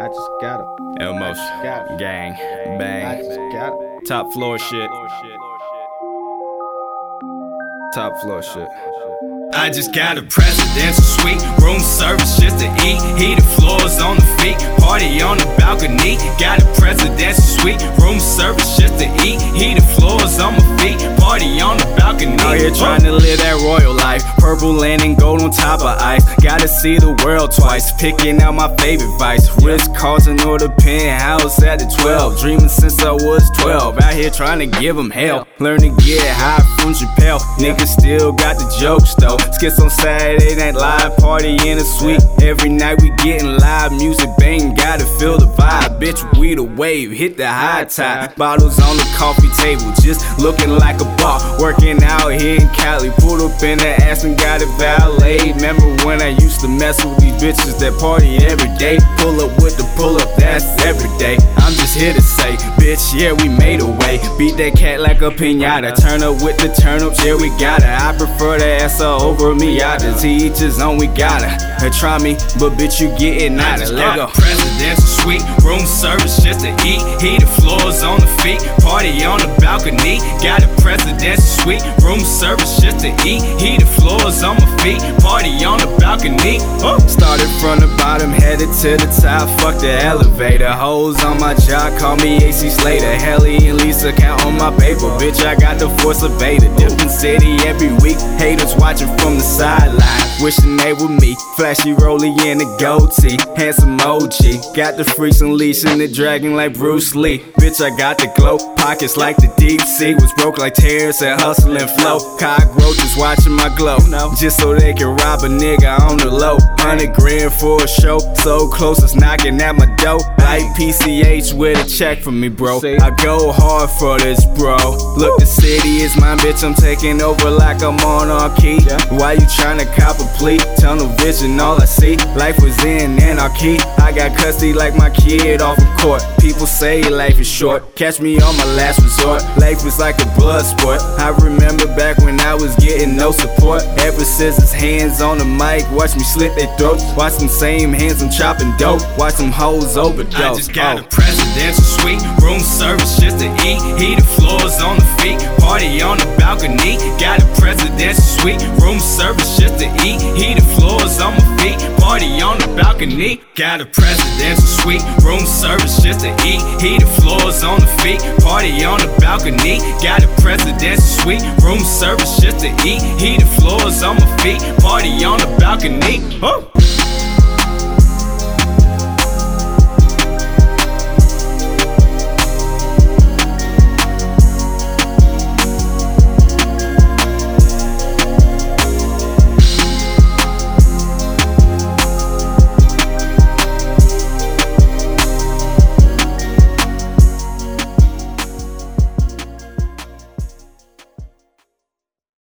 I just got it. Elmos, Got it. gang, I bang, just got it. top floor shit, top floor shit. I just got a presidential suite, room service just to eat, heated floors on the feet, party on the balcony. Got a presidential suite, room service just to eat, heated here trying to live that royal life, purple land and gold on top of ice. Gotta see the world twice, picking out my favorite vice. Risk causing or the penthouse at the 12, dreaming since I was 12. Out here trying to give them hell, learn to get high from Chappelle. Niggas still got the jokes though. Skits on Saturday Night Live, party in a suite. Every night we getting live music, bang, gotta feel the vibe. Bitch, we the wave, hit the high tide. Bottles on the coffee table, just looking like a bar. Working out here in Cali, pulled up in the ass and got it valet. Remember when I used to mess with these bitches that party every day? Pull up with the pull up, that's every day. I'm just here to say, bitch, yeah, we made a way. Beat that cat like a pinata. Turn up with the turnips, yeah, we got it. I prefer the ass over Miatas. He each his own, we gotta. Uh, Try me, but bitch, you getting out of Lego. Presidential suite, room service just to eat. Heated floors on the feet, party on the balcony. Got a presidential suite, room service just to eat. Heated floors on my feet, party on the balcony. Started from the bottom, headed to the top. Fuck the elevator. Hoes on my job, call me AC Slater. Kelly and Lisa count on my paper. Bitch, I got the force of Vader. Different city every week. Haters watching from the sideline. Wishing they were me. Flashy rollie in a goatee. Handsome OG. Got the freaks unleashing the dragon like Bruce Lee. Bitch, I got the glow. Pockets like the deep sea. Was broke like tears and hustling flow. Cockroaches watching my glow. Just so they can rob a nigga on the low. Hundred grand for a show. So close, it's knocking at my door. Like PCH with a check for me, bro. I go hard for this, bro. Look, the city is my bitch. I'm taking over like our key. Why you tryna cop a plea? Tunnel vision, all I see. Life was in anarchy. I got custody like my kid off of court. People say life is short. Catch me on my last resort. Life was like a blood sport. I remember back when I was getting no support. Ever since it's hands on the mic, watch me slit their throats. Watch them same hands, I'm chopping dope. Watch them hoes overdose. I just got oh. a presidential suite, room service just to eat. Heated floors on the feet, party on the balcony. Got a presidential room service just to eat. Heated floors on my feet, party on the balcony. Got a presidential suite, room service just to eat. Heated floors on the feet, party on the balcony. Got a presidential suite, room service just to eat. Heated floors on my feet, party on the balcony. Oh.